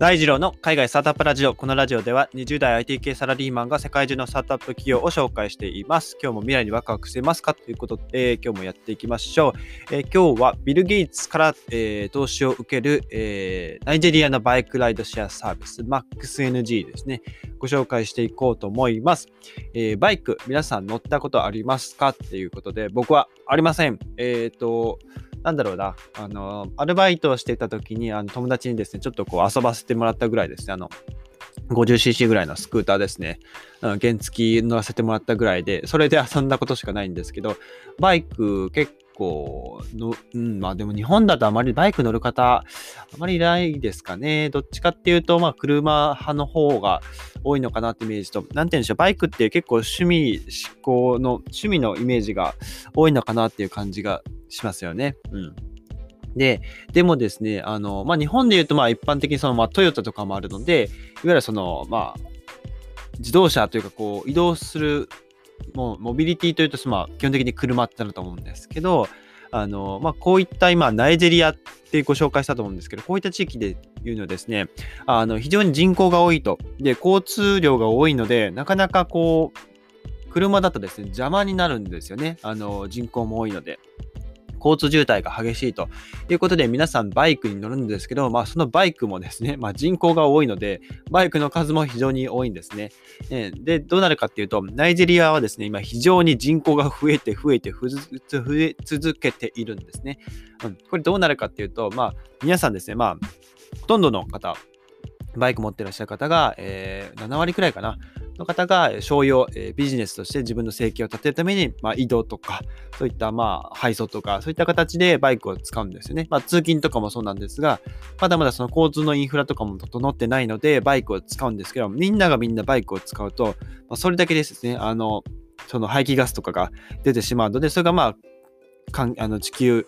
大二郎の海外スタートアップラジオ。このラジオでは20代 IT 系サラリーマンが世界中のスタートアップ企業を紹介しています。今日も未来にワクワクしてますか？ということで、えー、今日もやっていきましょう。えー、今日はビル・ゲイツから、えー、投資を受ける、えナイジェリアのバイクライドシェアサービス MAXNG ですね。ご紹介していこうと思います。えバイク、皆さん乗ったことありますか？っていうことで、僕はありません。えっ、と、なんだろうな、あの、アルバイトをしていた時に、あの友達にですね、ちょっとこう遊ばせてもらったぐらいですね、あの、50cc ぐらいのスクーターですね。原付き乗らせてもらったぐらいで、それで遊んだことしかないんですけど、バイク結構の、うん、まあでも日本だとあまりバイク乗る方、あまりいないですかね。どっちかっていうと、まあ車派の方が多いのかなってイメージと、なんて言うんでしょう、バイクって結構趣味、思考の、趣味のイメージが多いのかなっていう感じがしますよね。うん。で、でもですね、あの、まあ、日本で言うと、まあ、一般的にその、まあ、トヨタとかもあるので、いわゆるその、まあ、自動車というか、こう、移動する、もう、モビリティというと、まあ、基本的に車ってなると思うんですけど、あの、まあ、こういった今、ナイジェリアってご紹介したと思うんですけど、こういった地域でいうのですね、あの、非常に人口が多いと。で、交通量が多いので、なかなかこう、車だとですね、邪魔になるんですよね。あの、人口も多いので。交通渋滞が激しいということで皆さんバイクに乗るんですけど、まあそのバイクもですね、まあ人口が多いので、バイクの数も非常に多いんですね。で、どうなるかっていうと、ナイジェリアはですね、今非常に人口が増えて増えて増え続けているんですね。うん、これどうなるかっていうと、まあ皆さんですね、まあほとんどの方、バイク持ってらっしゃる方が、えー、7割くらいかな、の方が商用、えー、ビジネスとして自分の生計を立てるために、まあ、移動とか、そういったまあ配送とか、そういった形でバイクを使うんですよね。まあ、通勤とかもそうなんですが、まだまだその交通のインフラとかも整ってないので、バイクを使うんですけど、みんながみんなバイクを使うと、まあ、それだけですね、あの、その排気ガスとかが出てしまうので、それがまあ、かんあの地球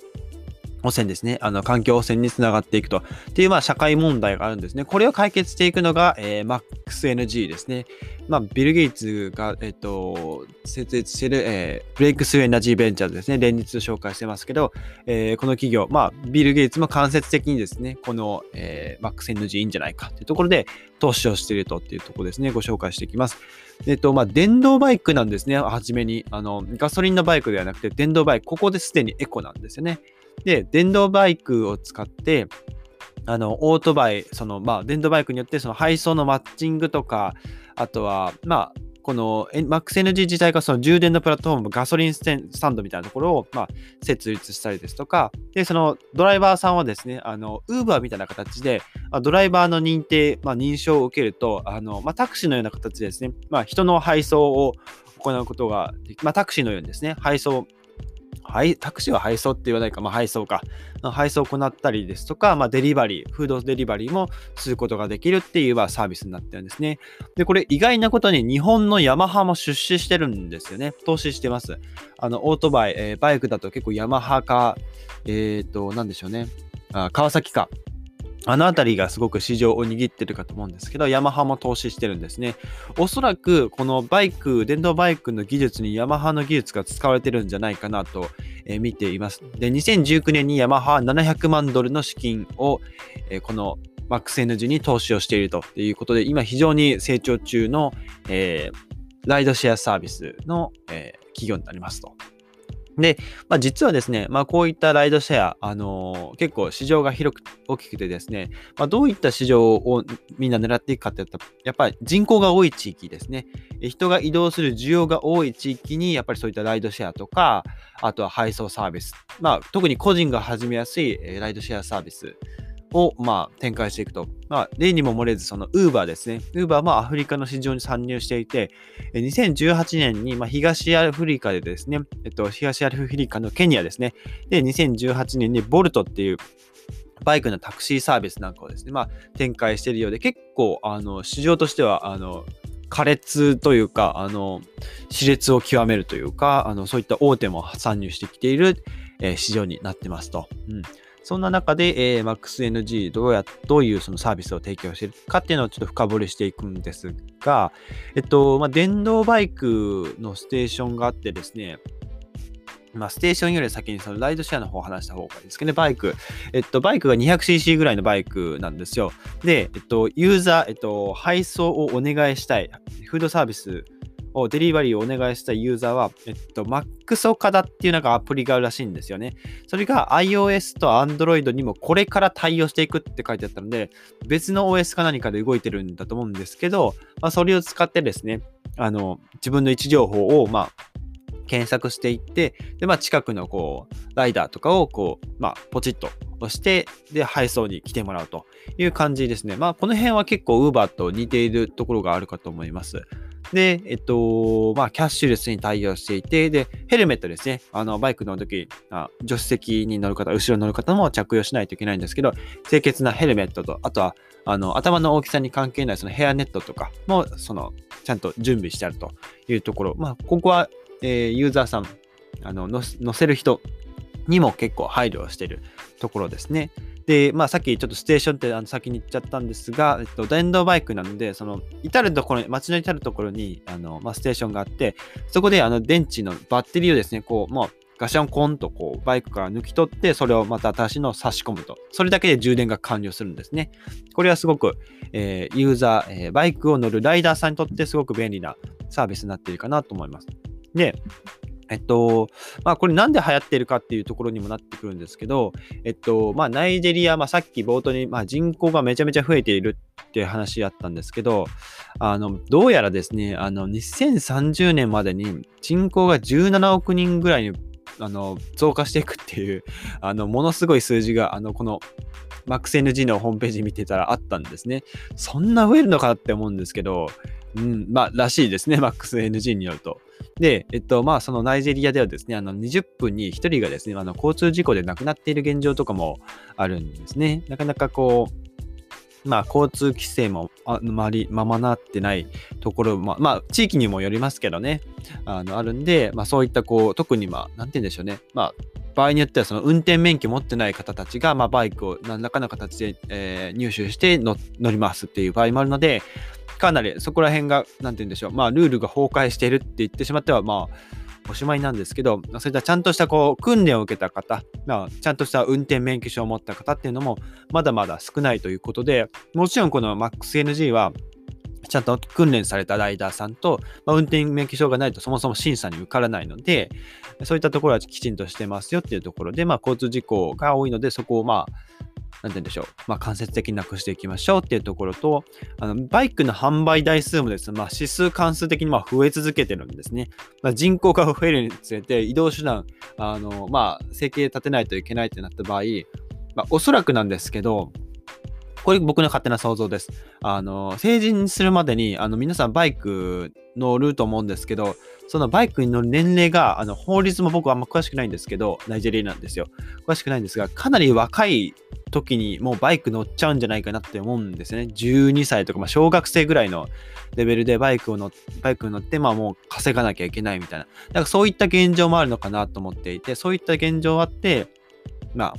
汚染ですね。あの、環境汚染につながっていくと。っていう、まあ、社会問題があるんですね。これを解決していくのが、えー、MaxNG ですね。まあ、ビル・ゲイツが、えっ、と、設立している、えー、ブレイクスエエナジーベンチャーズですね。連日紹介してますけど、えー、この企業、まあ、ビル・ゲイツも間接的にですね、この、えー、MaxNG いいんじゃないかというところで、投資をしているとっていうところですね、ご紹介していきます。えっと、まあ、電動バイクなんですね、はじめに。あの、ガソリンのバイクではなくて、電動バイク、ここですでにエコなんですよね。で、電動バイクを使って、あの、オートバイ、その、まあ、電動バイクによって、その配送のマッチングとか、あとは、まあ、この MaxNG 自体がその充電のプラットフォーム、ガソリンスタンドみたいなところを、まあ、設立したりですとか、で、そのドライバーさんはですね、あの、Uber みたいな形で、ドライバーの認定、まあ、認証を受けると、あの、まあ、タクシーのような形でですね、まあ、人の配送を行うことが、まあ、タクシーのようにですね、配送はい、タクシーは配送って言わないか、まあ、配送か。配送を行ったりですとか、まあ、デリバリー、フードデリバリーもすることができるっていう、まあ、サービスになってるんですね。で、これ意外なことに日本のヤマハも出資してるんですよね。投資してます。あの、オートバイ、えー、バイクだと結構ヤマハか、えっ、ー、と、なんでしょうね。あ川崎か。あのあたりがすごく市場を握ってるかと思うんですけど、ヤマハも投資してるんですね。おそらくこのバイク、電動バイクの技術にヤマハの技術が使われてるんじゃないかなと、え、見ています。で、2019年にヤマハは700万ドルの資金を、えー、この MaxNG に投資をしているということで、今非常に成長中の、えー、ライドシェアサービスの、え企業になりますと。で、まあ、実はですね、まあ、こういったライドシェア、あのー、結構市場が広く大きくてですね、まあ、どういった市場をみんな狙っていくかって言ったら、やっぱり人口が多い地域ですね。人が移動する需要が多い地域に、やっぱりそういったライドシェアとか、あとは配送サービス、まあ、特に個人が始めやすいライドシェアサービスを、まあ、展開していくと。まあ、例にも漏れず、その Uber ですね。Uber もアフリカの市場に参入していて、2018年に、まあ、東アフリカでですね、えっと、東アフリカのケニアですね。で、2018年にボルトっていう、バイクのタクシーサービスなんかをですね、まあ、展開しているようで、結構、あの、市場としては、あの、苛烈というか、あの、熾烈を極めるというか、あの、そういった大手も参入してきている、えー、市場になってますと。うん。そんな中で、えー、MaxNG どうや、どういうそのサービスを提供しているかっていうのをちょっと深掘りしていくんですが、えっと、まあ、電動バイクのステーションがあってですね、まあ、ステーションより先にそのライドシェアの方を話した方がいいですけどね、バイク。えっと、バイクが 200cc ぐらいのバイクなんですよ。で、えっと、ユーザー、えっと、配送をお願いしたい、フードサービスを、デリバリーをお願いしたユーザーは、えっと、MAX 岡田っていうなんかアプリがあるらしいんですよね。それが iOS と Android にもこれから対応していくって書いてあったので、別の OS か何かで動いてるんだと思うんですけど、まあ、それを使ってですね、あの、自分の位置情報を、まあ、検索していって、で、まあ、近くのこう、ライダーとかをこう、まあ、ポチッと押して、で、配送に来てもらうという感じですね。まあ、この辺は結構 Uber と似ているところがあるかと思います。で、えっと、まあ、キャッシュレスに対応していて、で、ヘルメットですね。あの、バイク乗るとき、助手席に乗る方、後ろに乗る方も着用しないといけないんですけど、清潔なヘルメットと、あとは、あの、頭の大きさに関係ないそのヘアネットとかも、その、ちゃんと準備してあるというところ。まあ、ここはえー、ユーザーさん、あの載せる人にも結構配慮をしてるところですね。で、まあ、さっきちょっとステーションってあの先に言っちゃったんですが、えっと、電動バイクなので、その至るところ、街の至るところにあの、まあ、ステーションがあって、そこであの電池のバッテリーをですね、こう、もうガシャンコンとこうバイクから抜き取って、それをまた新しいのを差し込むと。それだけで充電が完了するんですね。これはすごく、えー、ユーザー、えー、バイクを乗るライダーさんにとってすごく便利なサービスになっているかなと思います。で、えっと、まあこれなんで流行ってるかっていうところにもなってくるんですけど、えっと、まあナイジェリア、まあさっき冒頭に、まあ人口がめちゃめちゃ増えているっていう話あったんですけど、あの、どうやらですね、あの、2030年までに人口が17億人ぐらいにあの増加していくっていう、あの、ものすごい数字が、あの、この MaxNG のホームページ見てたらあったんですね。そんな増えるのかって思うんですけど、うん、まあ、らしいですね、MaxNG によると。で、えっと、まあ、そのナイジェリアではですね、あの、20分に1人がですね、あの、交通事故で亡くなっている現状とかもあるんですね。なかなかこう、まあ、交通規制もあまりままなってないところも、まあ、地域にもよりますけどね、あの、あるんで、まあ、そういった、こう、特に、まあ、なんて言うんでしょうね、まあ、場合によってはその運転免許持ってない方たちが、まあ、バイクを何らかの形で、えー、入手して乗りますっていう場合もあるので、かなりそこら辺が、なんて言うんでしょう、まあ、ルールが崩壊しているって言ってしまっては、まあ、おしまいなんですけど、そういったちゃんとしたこう訓練を受けた方、まあ、ちゃんとした運転免許証を持った方っていうのもまだまだ少ないということで、もちろんこの MaxNG はちゃんと訓練されたライダーさんと、まあ、運転免許証がないとそもそも審査に受からないので、そういったところはきちんとしてますよっていうところで、まあ、交通事故が多いので、そこをまあ、なんて言うんでしょう、まあ、間接的になくしていきましょうっていうところと、あのバイクの販売台数もですね、まあ、指数関数的にま増え続けてるんですね。まあ、人口が増えるにつれて、移動手段、あのまあ、生計立てないといけないってなった場合、まあ、おそらくなんですけど、これ僕の勝手な想像です。あの、成人するまでに、あの、皆さんバイク乗ると思うんですけど、そのバイクに乗る年齢が、あの、法律も僕はあんま詳しくないんですけど、ナイジェリアなんですよ。詳しくないんですが、かなり若い時にもうバイク乗っちゃうんじゃないかなって思うんですね。12歳とか、まあ、小学生ぐらいのレベルでバイクを乗バイクに乗って、まあもう稼がなきゃいけないみたいな。だからそういった現状もあるのかなと思っていて、そういった現状あって、まあ、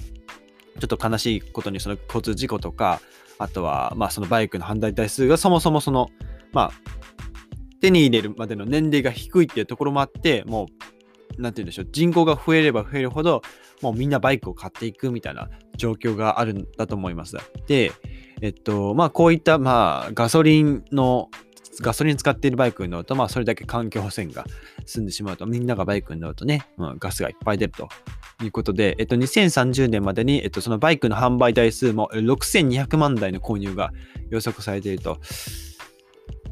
ちょっと悲しいことにその交通事故とか、あとは、まあそのバイクの販売台数がそもそもその、まあ、手に入れるまでの年齢が低いっていうところもあって、もう、なんて言うんでしょう、人口が増えれば増えるほど、もうみんなバイクを買っていくみたいな状況があるんだと思います。で、えっと、まあこういった、まあガソリンのガソリン使っているバイクに乗ると、まあ、それだけ環境汚染が進んでしまうと、みんながバイクに乗るとね、うん、ガスがいっぱい出るとということで、えっと、2030年までに、えっと、そのバイクの販売台数も6200万台の購入が予測されていると。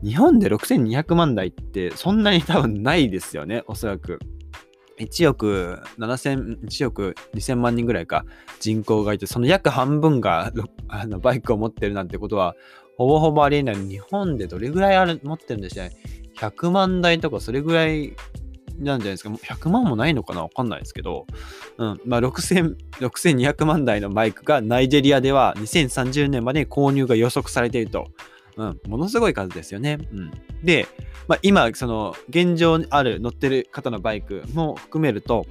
日本で6200万台ってそんなに多分ないですよね、おそらく。1億7000、1億2000万人ぐらいか人口がいて、その約半分があのバイクを持ってるなんてことは、ほぼほぼありえない。日本でどれぐらいある持ってるんでしょうね。100万台とかそれぐらいなんじゃないですか。100万もないのかな？わかんないですけど、うん。まあ、6000、6200万台のバイクがナイジェリアでは2030年まで購入が予測されていると。うん。ものすごい数ですよね。うん。で、まあ、今、その、現状にある乗ってる方のバイクも含めると、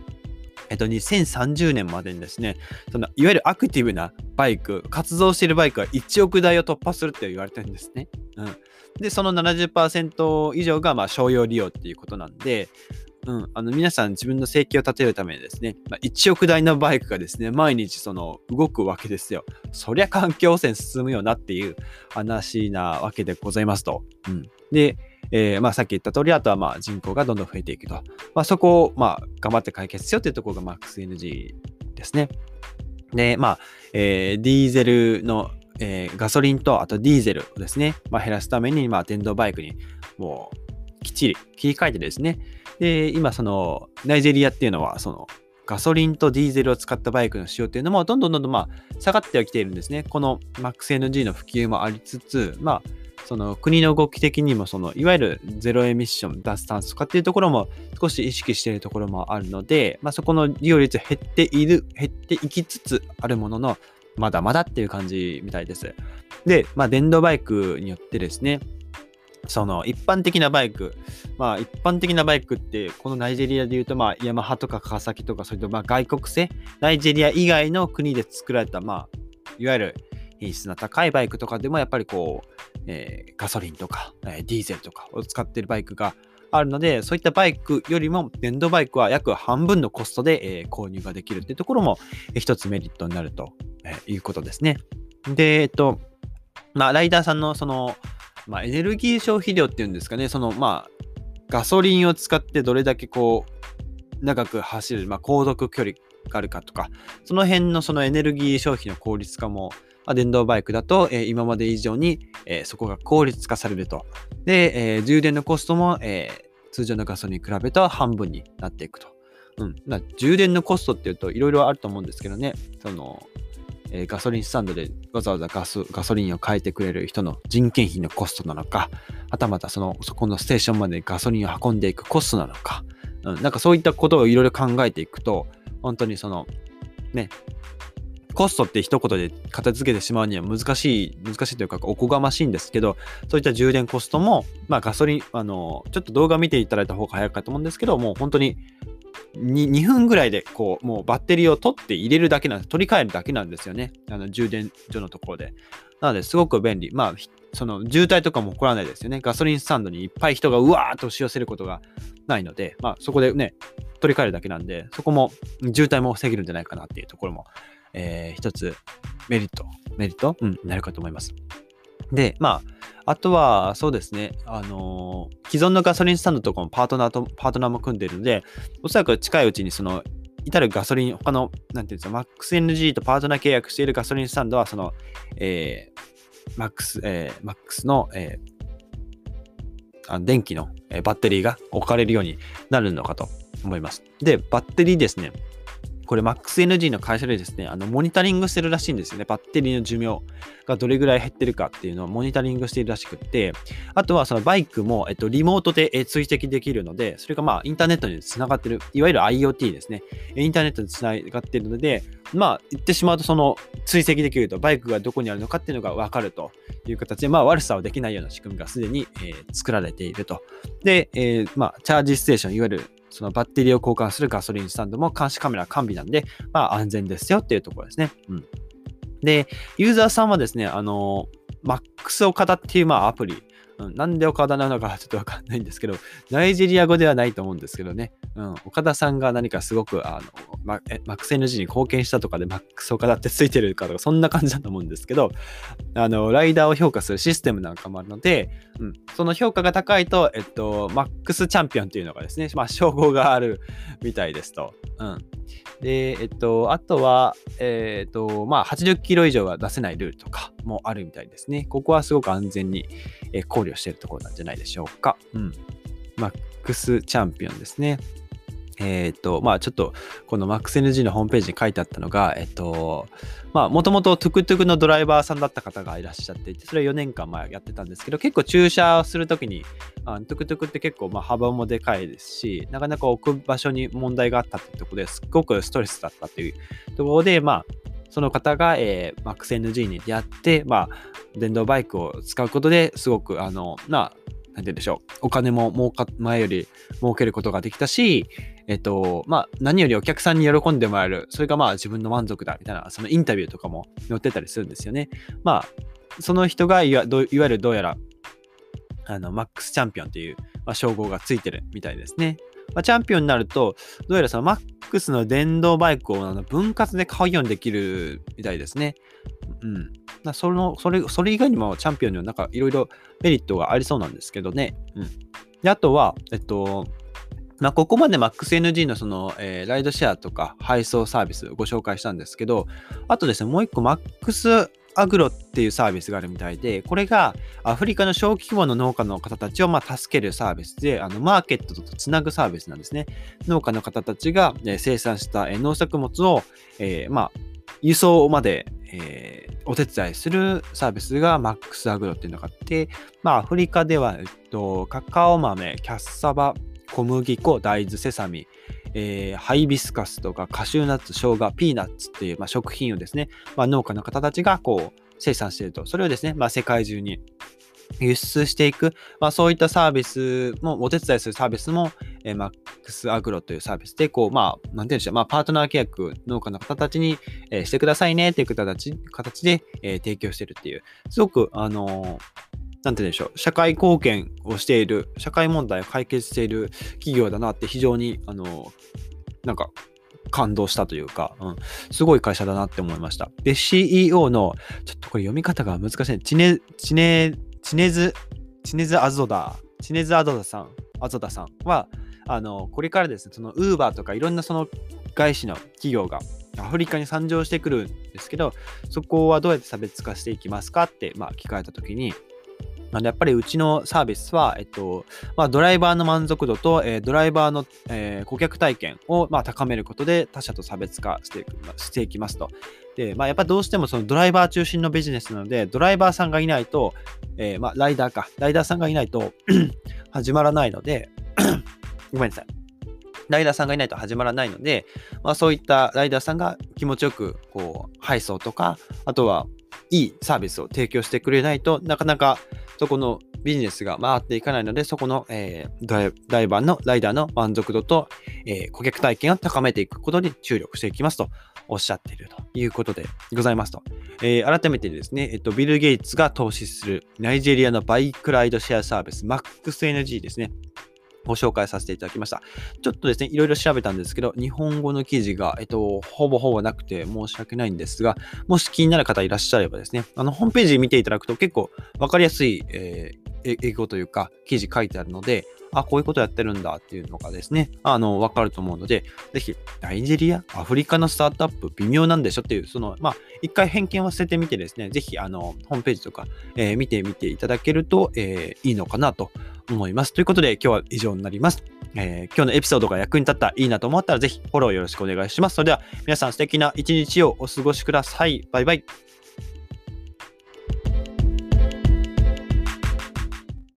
えっと、2030年までにですね、そのいわゆるアクティブなバイク、活動しているバイクは1億台を突破するって言われてるんですね。うん、で、その70%以上がまあ商用利用っていうことなんで、うん、あの皆さん自分の生計を立てるためにですね、まあ、1億台のバイクがですね、毎日その動くわけですよ。そりゃ環境汚染進むよなっていう話なわけでございますと。うん、で、えー、まあ、さっき言った通り、あとはまあ人口がどんどん増えていくと。まあ、そこをまあ頑張って解決しようというところが MaxNG ですね。で、まあ、えー、ディーゼルの、えー、ガソリンとあとディーゼルをですね、まあ、減らすために、まあ、電動バイクにもうきっちり切り替えてですね、で、今そのナイジェリアっていうのはそのガソリンとディーゼルを使ったバイクの使用っていうのもどんどんどんどんまあ下がってはきているんですね。この MaxNG の普及もありつつ、まあその国の動き的にもそのいわゆるゼロエミッション脱炭素とかっていうところも少し意識しているところもあるので、まあ、そこの利用率減っている減っていきつつあるもののまだまだっていう感じみたいです。で、まあ、電動バイクによってですねその一般的なバイク、まあ一般的なバイクって、このナイジェリアで言うと、まあヤマハとか川崎とか、それとまあ外国製、ナイジェリア以外の国で作られた、まあ、いわゆる品質の高いバイクとかでも、やっぱりこう、えー、ガソリンとか、えー、ディーゼルとかを使ってるバイクがあるので、そういったバイクよりも電動バイクは約半分のコストで、えー、購入ができるっていうところも、えー、一つメリットになると、えー、いうことですね。で、えっと、まあ、ライダーさんのその、まあ、エネルギー消費量っていうんですかね、その、まあ、ガソリンを使ってどれだけこう、長く走る、まあ、航続距離があるかとか、その辺のそのエネルギー消費の効率化も、まあ、電動バイクだと、えー、今まで以上に、えー、そこが効率化されると。で、えー、充電のコストも、え通常のガソリンに比べた半分になっていくと。うん。まあ、充電のコストっていうといろいろあると思うんですけどね、その、えガソリンスタンドでわざわざガスガソリンを変えてくれる人の人件費のコストなのか、はたまたそのそこのステーションまでガソリンを運んでいくコストなのか、うん、なんかそういったことをいろいろ考えていくと、本当にその、ね、コストって一言で片付けてしまうには難しい、難しいというかおこがましいんですけど、そういった充電コストも、まあガソリン、あの、ちょっと動画見ていただいた方が早いかと思うんですけど、もう本当に 2, 2分ぐらいでこうもうバッテリーを取って入れるだけなんです。取り替えるだけなんですよね。あの充電所のところで。なのですごく便利。まあ、その渋滞とかも起こらないですよね。ガソリンスタンドにいっぱい人がうわーっと押し寄せることがないので、まあそこでね、取り替えるだけなんで、そこも渋滞も防げるんじゃないかなっていうところも、えー、一つメリット、メリット、うん、なるかと思います。で、まあ、あとは、そうですね、あのー、既存のガソリンスタンドとかもパートナーと、パートナーも組んでるので、おそらく近いうちにその、至るガソリン、他の、なんていうんですか、MaxNG とパートナー契約しているガソリンスタンドは、その、えー、Max、えー、Max の、えー、あの電気の、えー、バッテリーが置かれるようになるのかと思います。で、バッテリーですね、これ MaxNG の会社でですね、あのモニタリングしてるらしいんですよね。バッテリーの寿命がどれぐらい減ってるかっていうのをモニタリングしているらしくって、あとはそのバイクも、えっと、リモートで追跡できるので、それがまあインターネットにつながってる、いわゆる IoT ですね。インターネットにつながっているので、まあ言ってしまうとその追跡できると、バイクがどこにあるのかっていうのがわかるという形で、まあ悪さをできないような仕組みがすでに、えー、作られていると。で、えー、まあチャージステーション、いわゆるそのバッテリーを交換するガソリンスタンドも監視カメラ完備なんで、まあ安全ですよっていうところですね。うん。で、ユーザーさんはですね、あの、MAX 岡田っていうまあアプリ、うん、なんで岡田なのかちょっとわかんないんですけど、ナイジェリア語ではないと思うんですけどね、うん、岡田さんが何かすごく、あの、マックス NG に貢献したとかでマックス岡田ってついてるかとか、そんな感じだと思うんですけど、あの、ライダーを評価するシステムなんかもあるので、うん、その評価が高いと、えっと、マックスチャンピオンっていうのがですね、まあ、称号があるみたいですと。うん。で、えっと、あとは、えっと、まあ、80キロ以上は出せないルールとかもあるみたいですね。ここはすごく安全に考慮しているところなんじゃないでしょうか。うん。 MAX チャンピオンですね。えっ、ー、と、まあちょっと、この MaxNG のホームページに書いてあったのが、えっ、と、まあもともとトゥクトゥクのドライバーさんだった方がいらっしゃっていて、それは4年間前やってたんですけど、結構駐車をするときに、あトゥクトゥクって結構まあ幅もでかいですし、なかなか置く場所に問題があったっていうところですごくストレスだったっていうところで、まあ、その方が、えー、MaxNG に出会って、まあ、電動バイクを使うことですごく、あの、まあ、なんて言うんでしょう、お金も儲か、前より儲けることができたし、えっと、まあ、何よりお客さんに喜んでもらえる、それがまあ自分の満足だ、みたいな、そのインタビューとかも載ってたりするんですよね。まあ、その人がいわゆるどうやら、あの、マックスチャンピオンっていう、まあ、称号がついてるみたいですね。まあ、チャンピオンになると、どうやらそのマックスの電動バイクをあの分割で買うようにできるみたいですね。うん。まそのそれそれ以外にもチャンピオンにはなんかいろいろメリットがありそうなんですけどね。うん。で、あとは、えっと、まあ、ここまで MaxNG のその、えー、ライドシェアとか配送サービスご紹介したんですけど、あとですね、もう一個 Max アグロっていうサービスがあるみたいで、これがアフリカの小規模の農家の方たちをま助けるサービスで、あのマーケットとつなぐサービスなんですね。農家の方たちが、生産した農作物を、えー、まあ、輸送まで、えー、お手伝いするサービスがマックスアグロっていうのがあって、まあ、アフリカでは、えっと、カカオ豆、キャッサバ、小麦粉、大豆、セサミ、えー、ハイビスカスとかカシューナッツ、生姜、ピーナッツっていう、まあ、食品をですね、まあ、農家の方たちがこう生産していると。それをですね、まあ、世界中に輸出していく、まあ、そういったサービスも、お手伝いするサービスも、えー、マックスアグロというサービスで、こう、まあ、なんていうんでしょう、まあ、パートナー契約、農家の方たちに、えー、してくださいねっていう形形で、えー、提供してるっていう、すごく、あのなんて言うんでしょう、社会貢献をしている、社会問題を解決している企業だなって非常に、あの、なんか、感動したというか、うん、すごい会社だなって思いました。で、CEO の、ちょっとこれ読み方が難しい。チネ、チネ、チネズ、チネズアゾダ、チネズアゾダさん、アゾダさんは、あの、これからですね、その Uber とかいろんなその外資の企業がアフリカに参上してくるんですけど、そこはどうやって差別化していきますかって、まあ、聞かれたときに、なんでやっぱりうちのサービスは、えっと、まあ、ドライバーの満足度と、えー、ドライバーの、えー、顧客体験を、まあ、高めることで他社と差別化していくしていきますと。で、まあ、やっぱどうしてもそのドライバー中心のビジネスなので、ドライバーさんがいないと、えー、まあ、ライダーか、ライダーさんがいないと 始まらないので ごめんなさい。ライダーさんがいないと始まらないので、まあ、そういったライダーさんが気持ちよくこう配送とか、あとはいいサービスを提供してくれないとなかなかそこのビジネスが回っていかないので、そこの、えー、ダイバーの、ライダーの満足度と、えー、顧客体験を高めていくことに注力していきますとおっしゃっているということでございますと。えー、改めてですね、えっと、ビル・ゲイツが投資するナイジェリアのバイクライドシェアサービス MaxNG ですね。ご紹介させていただきました。ちょっとですね、いろいろ調べたんですけど、日本語の記事が、えっと、ほぼほぼなくて申し訳ないんですが、もし気になる方いらっしゃればですね、あの、ホームページ見ていただくと結構わかりやすい、えー、英語というか、記事書いてあるので、あ、こういうことやってるんだっていうのがですね、あの、わかると思うので、ぜひ、ナイジェリア、アフリカのスタートアップ、微妙なんでしょっていう、その、まあ、一回偏見を捨ててみてですね、ぜひ、あの、ホームページとか、えー、見てみていただけると、えー、いいのかなと思います。ということで、今日は以上になります。えー、今日のエピソードが役に立った、いいなと思ったら、ぜひフォローよろしくお願いします。それでは、皆さん素敵な一日をお過ごしください。バイバイ。